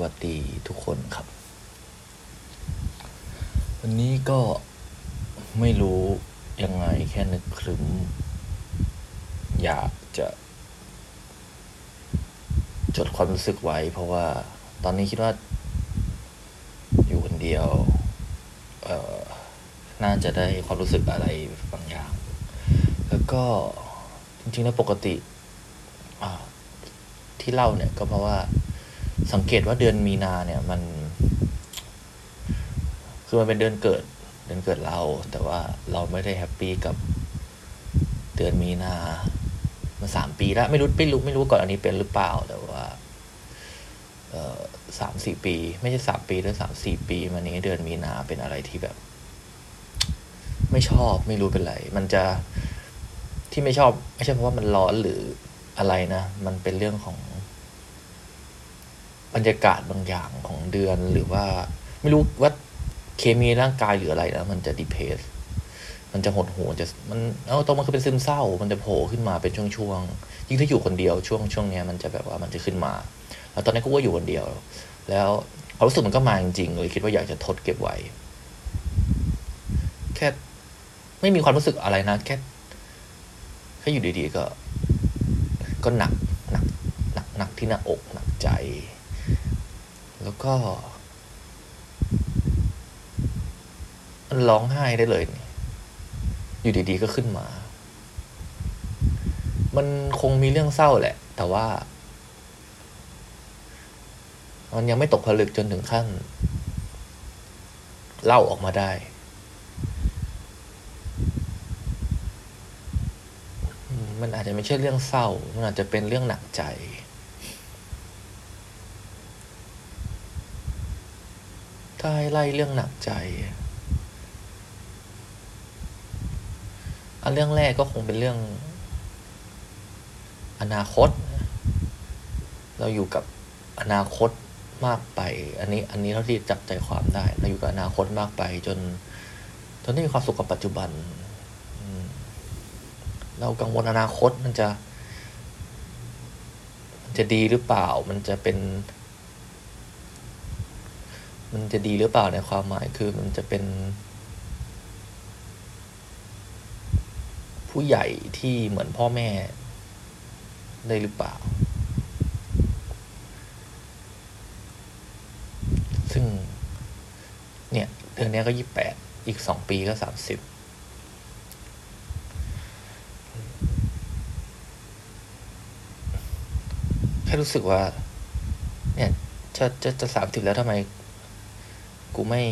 วัสดีทุกคนครับ วันนี้ก็ไม่รู้ยังไงแค่นึกครึม อยากจะ จดความรู้สึกไว้ เพราะว่าตอนนี้คิดว่า อยู่คนเดียวเอ่อน่าจะได้ความรู้สึกอะไรบางอย่าง แล้วก็จริงๆแล้วปกติที่เล่าเนี่ยก็เพราะว่า สังเกตว่าเดือนมีนาเนี่ยมัน คือมันเป็นเดือนเกิด เดือนเกิดเรา แต่ว่าเราไม่ได้แฮปปี้กับเดือนมีนา มาสามปีแล้ว ไม่รู้ไม่รู้ไม่รู้ก่อนอันนี้เป็นหรือเปล่า แต่ว่าเออสามสี่ปี ไม่ใช่สามปีแล้วสามสี่ปีมานี้เดือนมีนาเป็นอะไรที่แบบ ไม่ชอบไม่รู้เป็นไร มันจะที่ไม่ชอบ ไม่ใช่เพราะว่ามันร้อนหรืออะไรนะ มันเป็นเรื่องของ บรรยากาศบางอย่างของเดือนหรือว่า ไม่รู้ว่าเคมีร่างกายหรืออะไรนะมันจะดีเพสมันจะหดหูจะมันเอาตรงมันคือเป็นซึมเศร้า มันจะโผล่ขึ้นมาเป็นช่วงๆยิ่งถ้าอยู่คนเดียวช่วงช่วงเนี้ยมันจะแบบว่ามันจะขึ้นมา แล้วตอนนี้ก็ว่าอยู่คนเดียว แล้วความรู้สึกมันก็มาจริงๆเลยคิดว่าอยากจะทดเก็บไว้ แค่ไม่มีความรู้สึกอะไรนะแค่แค่อยู่ดีๆก็ ก็หนักหนักหนักหนักที่หน้าอกหนักใจ แล้วก็ มันร้องไห้ได้เลย อยู่ดีๆก็ขึ้นมา มันคงมีเรื่องเศร้าแหละ แต่ว่า มันยังไม่ตกผลึกจนถึงขั้น เล่าออกมาได้มันอาจจะไม่ใช่เรื่องเศร้า มันอาจจะเป็นเรื่องหนักใจ ถ้าให้ไล่เรื่องหนักใจ อันเรื่องแรกก็คงเป็นเรื่อง อนาคต เราอยู่กับอนาคตมากไป อันนี้ อันนี้เท่าที่จับใจความได้ เราอยู่กับอนาคตมากไป จน จนไม่มีความสุขกับปัจจุบัน เรากังวลอนาคตมันจะ มันจะดีหรือเปล่า มันจะเป็น มันจะดีหรือเปล่าในความหมายคือมันจะเป็น ผู้ใหญ่ที่เหมือนพ่อแม่ได้หรือเปล่า ซึ่ง เนี่ยเดือนนี้ก็ยี่แปดอีกสองปีก็สามสิบแค่รู้สึกว่า เนี่ย จะจะจะสามสิบแล้วทำไม กูไม่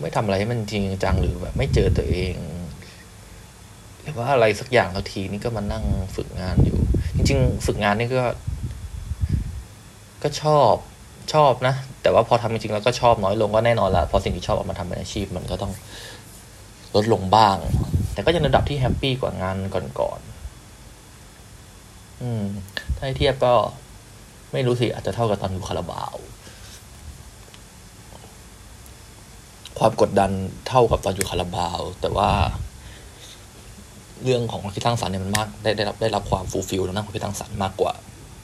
ไม่ทำอะไรให้มันจริงจังหรือแบบ ไม่เจอตัวเอง หรือว่าอะไรสักอย่างเท่าทีนี่ก็มานั่งฝึกงานอยู่ จริง ๆ ฝึกงานนี่ก็ ก็ชอบชอบนะ แต่ว่าพอทำจริงๆแล้วก็ชอบน้อยลงก็แน่นอนละพอสิ่งที่ชอบเอามาทำเป็นอาชีพมันก็ต้องลดลงบ้าง แต่ก็ยังระดับที่แฮปปี้กว่างานก่อนๆอืม ถ้าให้เทียบก็ ไม่รู้สิ อาจจะเท่ากับตอนอยู่คาราบาว ความกดดันเท่ากับตอนอยู่คาราบาว แต่ว่า เรื่องของความคิดสร้างสรรค์เนี่ยมันมาก ได้ได้รับได้รับความ fulfill แล้วนะความคิดสร้างสรรค์มากกว่า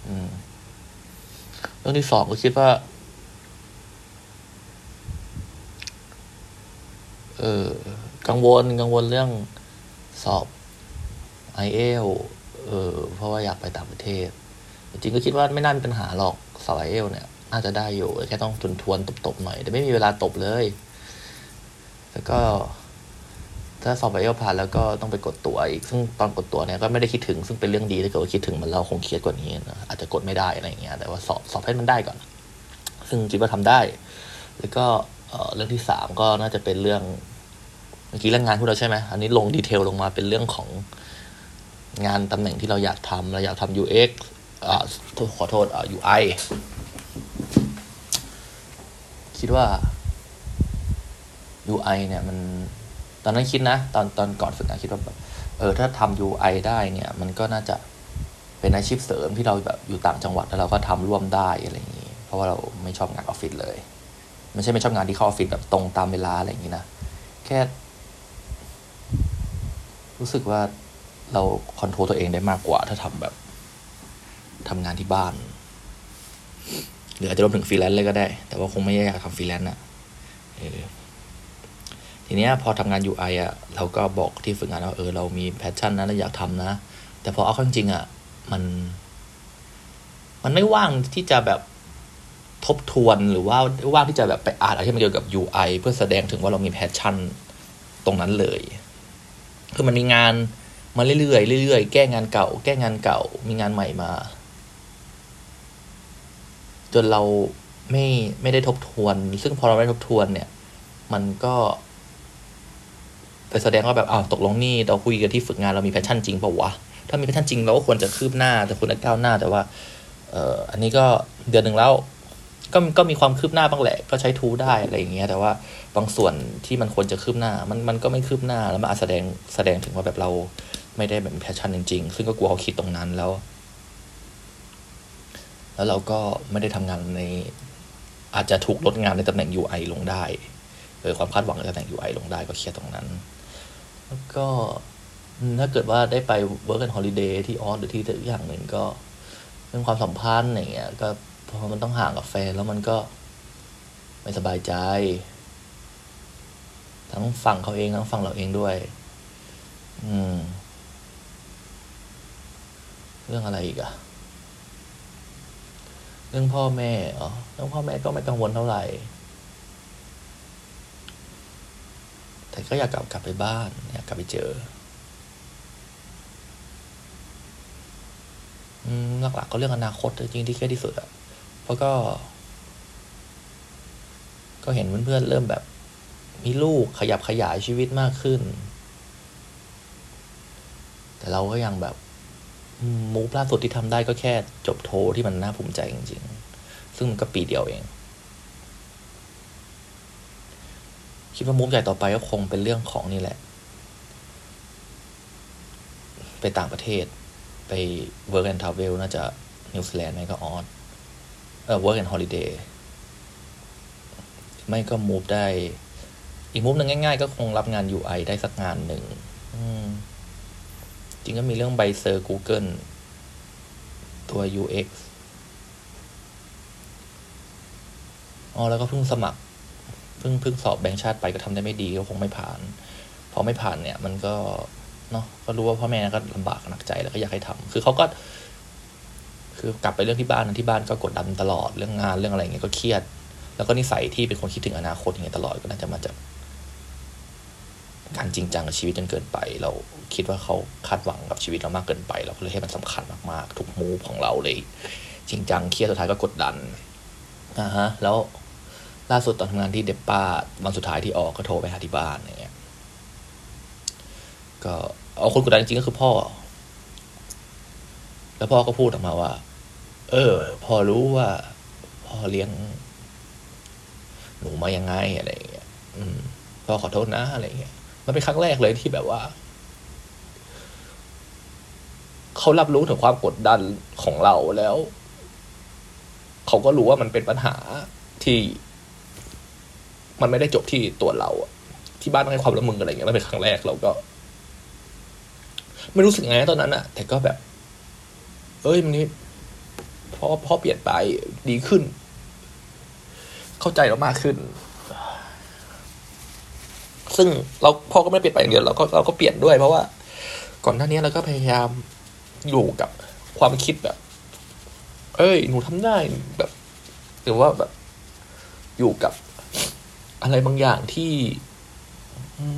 อืมเรื่องที่สองก็คิดว่า เออกังวลกังวลเรื่องสอบ IELTS เออ เพราะว่าอยากไปต่างประเทศ จริงก็คิดว่าไม่น่ามีปัญหาหรอกสอบไอเอลเนี่ยน่าจะได้อยู่ แค่ต้องทวนทวนตบๆหน่อย แต่ไม่มีเวลาตบเลย แล้วก็ ถ้าสอบไอเอลผ่านแล้วก็ต้องไปกดตัวอีก ซึ่งตอนกดตัวเนี่ยก็ไม่ได้คิดถึงซึ่งเป็นเรื่องดีถ้าเกิดว่าคิดถึงมันเราคงเครียดกว่านี้นะอาจจะกดไม่ได้อะไรอย่างเงี้ย แต่ว่าสอบสอบให้มันได้ก่อน ซึ่งคิดว่าทำได้ แล้วก็เอ่อเรื่องที่สามก็น่าจะเป็นเรื่องเมื่อกี้เรื่องงานพูดแล้วใช่ไหมอันนี้ลงดีเทลลงมาเป็นเรื่องของงานตำแหน่งที่เราอยากทำเราอยากทำ UX ขอโทษอ่า UI คิดว่า UI เนี่ยมันตอนนั้นคิดนะ ตอนตอนก่อนฝึกงานคิดว่าแบบเออถ้าทำ UI ได้เนี่ย มันก็น่าจะเป็นอาชีพเสริมที่เราแบบอยู่ต่างจังหวัดแล้วเราก็ทำร่วมได้อะไรอย่างนี้ เพราะว่าเราไม่ชอบงานออฟฟิศเลยไม่ใช่ไม่ชอบงานที่เข้าออฟฟิศแบบตรงตามเวลาอะไรอย่างนี้นะแค่ รู้สึกว่าเรา control ตัวเองได้มากกว่า ถ้าทำแบบ ทำงานที่บ้าน หรืออาจจะรวมถึงฟรีแลนซ์เลยก็ได้ แต่ว่าคงไม่อยากทำฟรีแลนซ์อะทีเนี้ยพอทำงาน UI อะเราก็บอกที่ฝึกงานว่าเออเรามี passion นะเราอยากทำนะ แต่พอเอาเข้าจริงอะมัน มันไม่ว่างที่จะแบบทบทวนหรือว่าว่างที่จะแบบไปอ่านอะไรที่มันเกี่ยวกับ UI เพื่อแสดงถึงว่าเรามี passion ตรงนั้นเลย คือมันมีงานมาเรื่อยๆเรื่อยๆแก้งานเก่า แก้งานเก่า มีงานใหม่มา จนเราไม่ไม่ได้ทบทวน ซึ่งพอเราไม่ทบทวนเนี่ย มันก็ไปแสดงว่าแบบอ้าวตกลงนี่เราคุยกันที่ฝึกงานเรามี passion จริงเปล่าวะ ถ้ามี passion จริงเราก็ควรจะคืบหน้า แต่ควรจะก้าวหน้าแต่ว่า เอ่ออันนี้ก็เดือนหนึ่งแล้ว ก็ก็มีความคืบหน้าบ้างแหละ ก็ใช้ทูได้อะไรอย่างเงี้ย แต่ว่าบางส่วนที่มันควรจะคืบหน้า มันมันก็ไม่คืบหน้าแล้วมันอาจแสดงแสดงถึงว่าแบบเราไม่ได้แบบแพชชั่นจริงๆซึ่งก็กลัวเขาคิดตรงนั้นแล้ว แล้วเราก็ไม่ได้ทำงานในอาจจะถูกลดงานในตำแหน่ง UI ลงได้เออความคาดหวังในตำแหน่ง UI ลงได้ก็เครียดตรงนั้น แล้วก็ถ้าเกิดว่าได้ไป work and holiday ที่ออสหรือที่แต่อย่างหนึ่งก็เรื่องความสัมพันธ์อย่างเงี้ยก็พอมันต้องห่างกับแฟนแล้วมันก็ไม่สบายใจ ทั้งฝั่งเขาเองทั้งฝั่งเราเองด้วย อืม เรื่องอะไรอีกอะ รื่องพ่อแม่อ๋อเรื่องพ่อแม่ก็ไม่กังวลเท่าไหร่ แต่ก็อยากกลับกลับไปบ้าน อยากกลับไปเจอ อืมหลักๆก็เรื่องอนาคตจริงที่เครียดที่สุดอะเพราะก็ ก็เห็นเพื่อนๆเริ่มแบบ มีลูกขยับขยายชีวิตมากขึ้น แต่เราก็ยังแบบ มูฟล่าสุดที่ทำได้ก็แค่จบโทที่มันน่าภูมิใจจริงๆ ซึ่งมันก็ปีเดียวเอง คิดว่า move ใหญ่ต่อไปก็คงเป็นเรื่องของนี่แหละ ไปต่างประเทศ ไป work and travel น่าจะนิวซีแลนด์ไม่ก็ออสเออ work and holiday ไม่ก็ move ได้ อีก move หนึ่งง่ายๆ ก็คงรับงาน UI ได้สักงานหนึ่ง จริงก็มีเรื่องใบ cert Google ตัว UX อ๋อแล้วก็เพิ่งสมัคร เพิ่งเพิ่งสอบแบงค์ชาติไปก็ทำได้ไม่ดีก็คงไม่ผ่าน พอไม่ผ่านเนี่ย มันก็เนาะก็รู้ว่าพ่อแม่ก็ลำบากหนักใจแล้วก็อยากให้ทำคือเขาก็ คือกลับไปเรื่องที่บ้านที่บ้านก็กดดันตลอดเรื่องงานเรื่องอะไรเงี้ยก็เครียด แล้วก็นิสัยที่เป็นคนคิดถึงอนาคตอย่างเงี้ยตลอดก็น่าจะมาจาก การจริงจังกับชีวิตจนเกินไป เราคิดว่าเขาคาดหวังกับชีวิตเรามากเกินไป เราก็เลยให้มันสำคัญมากๆ ทุกมูฟของเราเลย จริงจังเครียดสุดท้ายก็กดดันนะฮะแล้วล่าสุดตอนทำงานที่เดปป้าวันสุดท้ายที่ออกก็โทรไปหาที่บ้านอย่างเงี้ยก็เอาคนกดดันจริงก็คือพ่อ แล้วพ่อก็พูดออกมาว่า เออ พอรู้ว่าพ่อเลี้ยง หนูมายังไงอะไรอย่างเงี้ย อืมพ่อขอโทษนะอะไรอย่างเงี้ย มันเป็นครั้งแรกเลยที่แบบว่าเขารับรู้ถึงความกดดันของเราแล้ว เขาก็รู้ว่ามันเป็นปัญหาที่ มันไม่ได้จบที่ตัวเราที่บ้านให้ความร่วมมืออะไรเงี้ยมันเป็นครั้งแรกเราก็ ไม่รู้สึกไงตอนนั้นอะแต่ก็แบบ เอ้ยมันนี่พ่อพ่อเปลี่ยนไปดีขึ้น เข้าใจเรามากขึ้น ซึ่งเราพ่อก็ไม่เปลี่ยนไปอย่างเดียวเราก็เราก็เปลี่ยนด้วยเพราะว่า ก่อนหน้านี้เราก็พยายามอยู่กับความคิดแบบ เอ้ย หนูทำได้แบบ หรือว่าแบบ อยู่กับอะไรบางอย่างที่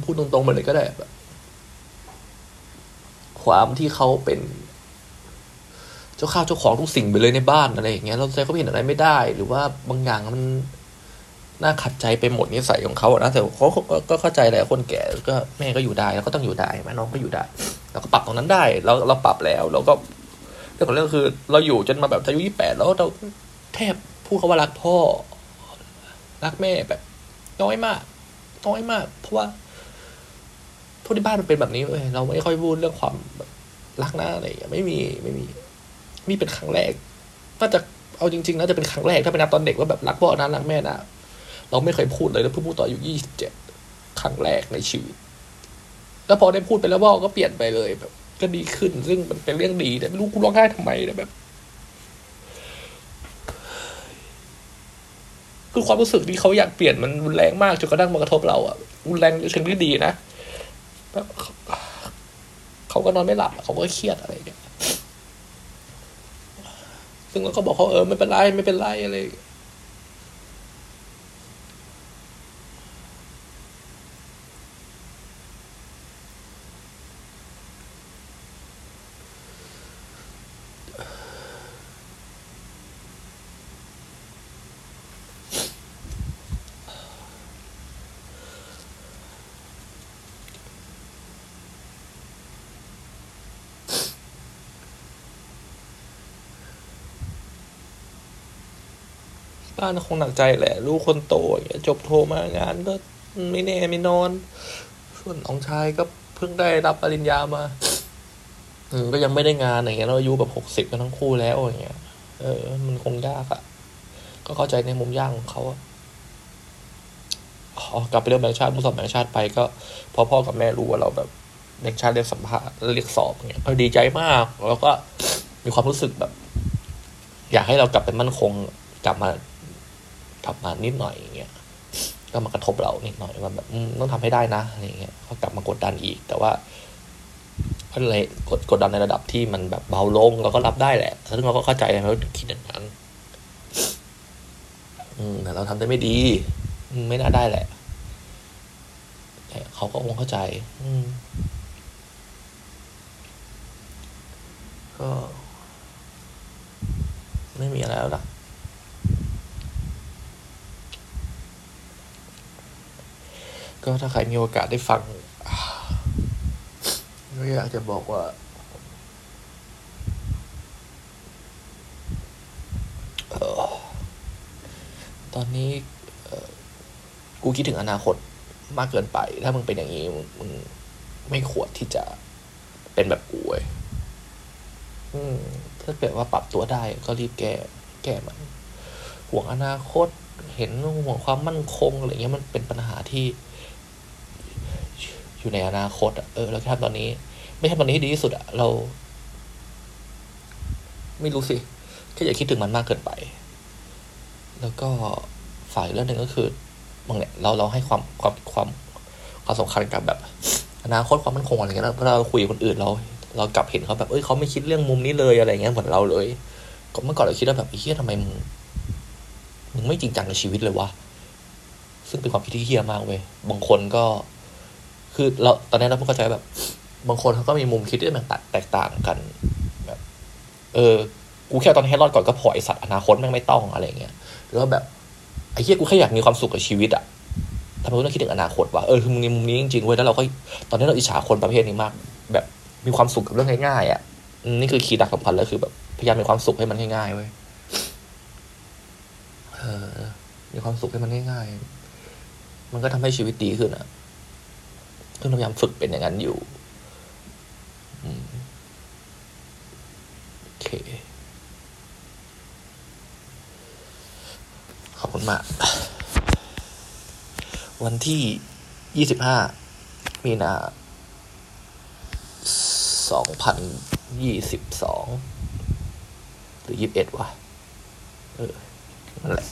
พูดตรงๆไปเลยก็ได้แบบ ความที่เขาเป็นเจ้าข้าวเจ้าของทุกสิ่งไปเลยในบ้านอะไรอย่างเงี้ย เราใจเขาเห็นอะไรไม่ได้ หรือว่าบางอย่างมัน น่าขัดใจไปหมดนิสัยของเขาอะนะแต่เขาก็เข้าใจแหละคนแก่ก็แม่ก็อยู่ได้แล้วก็ต้องอยู่ได้แม่น้องก็อยู่ได้เราก็ปรับตรงนั้นได้เราเราปรับแล้วเราก็เรื่องของเรื่องคือ เราอยู่จนมาแบบอายุยี่แปดแล้วเราแทบพูดคาว่ารักพ่อ รักแม่แบบน้อยมากน้อยมาก เพราะว่าทุกที่บ้านมันเป็นแบบนี้เว้ยเราไม่ค่อยพูดเรื่องความรักนะอะไรอย่างเงี้ยไม่มีไม่มีมีเป็นครั้งแรกน่าจะเอาจริงๆน่าจะเป็นครั้งแรกถ้าเป็นนับตอนเด็กว่าแบบรักพ่อนะรักแม่นะ เราไม่เคยพูดเลยแล้วเพิ่งพูดต่ออายุยี่สิบเจ็ดครั้งแรกในชีวิต แล้วพอได้พูดไปแล้วว่าก็เปลี่ยนไปเลยแบบ ก็ดีขึ้น ซึ่งมันเป็นเรื่องดีแต่ไม่รู้กูร้องไห้ทำไมนะแบบ คือความรู้สึกที่เขาอยากเปลี่ยนมันรุนแรงมากจนกระทั่งมากระทบเราอะรุนแรงเชิงที่ดีนะแบบเขาก็นอนไม่หลับเขาก็เครียดอะไรอย่างเงี้ยซึ่งเราก็บอกเขาเออไม่เป็นไรไม่เป็นไรอะไร บ้านคงหนักใจแหละ ลูกคนโตอย่างเงี้ยจบโทรมางานก็ไม่แน่ไม่นอน ส่วนน้องชายก็เพิ่งได้รับปริญญามาอืก็ยังไม่ได้งานอย่างเงี้ยเราอายุแบบหกสิบกันทั้งคู่แล้วอย่างเงี้ย เออ มันคงยากอะ่ะก็เข้าใจในมุมยากของเขาอะอ๋อกลับไปเรื่องแบงค์ชาติผู้สอบแบงค์ชาติไปก็พอพ่อกับแม่รู้ว่าเราแบบแบงค์ชาติเรียกสัมภาษณ์เรียกสอบอย่างเงี้ยก็ดีใจมาก แล้วก็มีความรู้สึกแบบ อยากให้เรากลับไปมั่นคงกลับมา กลับมานิดหน่อยอย่างเงี้ยก็มากระทบเรานิดหน่อยว่าแบบต้องทำให้ได้นะอะไรเงี้ยก็กลับมากดดันอีก แต่ว่าก็เลยกดกดดันในระดับที่มันแบบเบาลงเราก็รับได้แหละซึ่งเราก็เข้าใจนะเราคิดอย่างนั้นอืมแต่เราทำได้ไม่ดีไม่น่าได้แหละแต่เขาก็คงเข้าใจ อืมก็ ไม่มีอะไรแล้วล่ะ ก็ถ้าใครมีโอกาสได้ฟังก็อยากจะบอกว่า ตอนนี้กูคิดถึงอนาคตมากเกินไป ถ้ามึงเป็นอย่างนี้มึงไม่ควรที่จะเป็นแบบกูเว้ยอืมถ้าเกิดว่าปรับตัวได้ก็รีบแก้แก้มัน ห่วงอนาคตเห็นห่วงความมั่นคงอะไรเงี้ยมันเป็นปัญหาที่ อยู่ในอนาคตอะเออเราทำตอนนี้ ไม่ใช่ตอนนี้ดีที่สุดอะเรา ไม่รู้สิแค่อย่าคิดถึงมันมากเกินไป แล้วก็ฝ่ายเรื่องหนึ่งก็คือบางเนี่ยเราเราให้ความความความความสำคัญกับแบบ อนาคตความมั่นคงอะไรเงี้ยแล้วเวลาเราคุยกับคนอื่นเรา เรากลับเห็นเขาแบบเอ้ยเขาไม่คิดเรื่องมุมนี้เลยอะไรเงี้ยเหมือนเราเลยก็เมื่อก่อนเราคิดว่าแบบไอ้เฮียทำไมมึงมึงไม่จริงจังในชีวิตเลยวะซึ่งเป็นความคิดที่เฮี้ยมากเว้ยบางคนก็ คือเราตอนนี้เราเพิ่งเข้าใจแบบ บางคนเขาก็มีมุมคิดที่มันแตกต่างกัน แบบ เออ กูแค่ตอนนี้ให้รอดก่อนก็พอไอสัตว์อนาคตแม่งไม่ต้องอะไรเงี้ยหรือว่าแบบไอ้เหี้ยกูแค่อยากมีความสุขกับชีวิตอะทำไมต้องคิดถึงอนาคตวะเออคือมึงในมุมนี้จริงๆเว้ยแล้วเราก็ตอนนี้เราอิจฉาคนประเภทนี้มาก แบบมีความสุขกับเรื่องง่ายๆอะอืมนี่คือคีย์หลักสำคัญเลยคือแบบพยายามมีความสุขให้มันง่ายๆเว้ยเออมีความสุขให้มันง่ายๆ มันก็ทำให้ชีวิตดีขึ้นอะ ซึ่งเราพยายามฝึกเป็นอย่างนั้นอยู่โอเค ขอบคุณมาก วันที่ยี่สิบห้ามีนาสองพันยี่สิบสองหรือยี่สิบเอ็ดวะ เออนั่นแหละ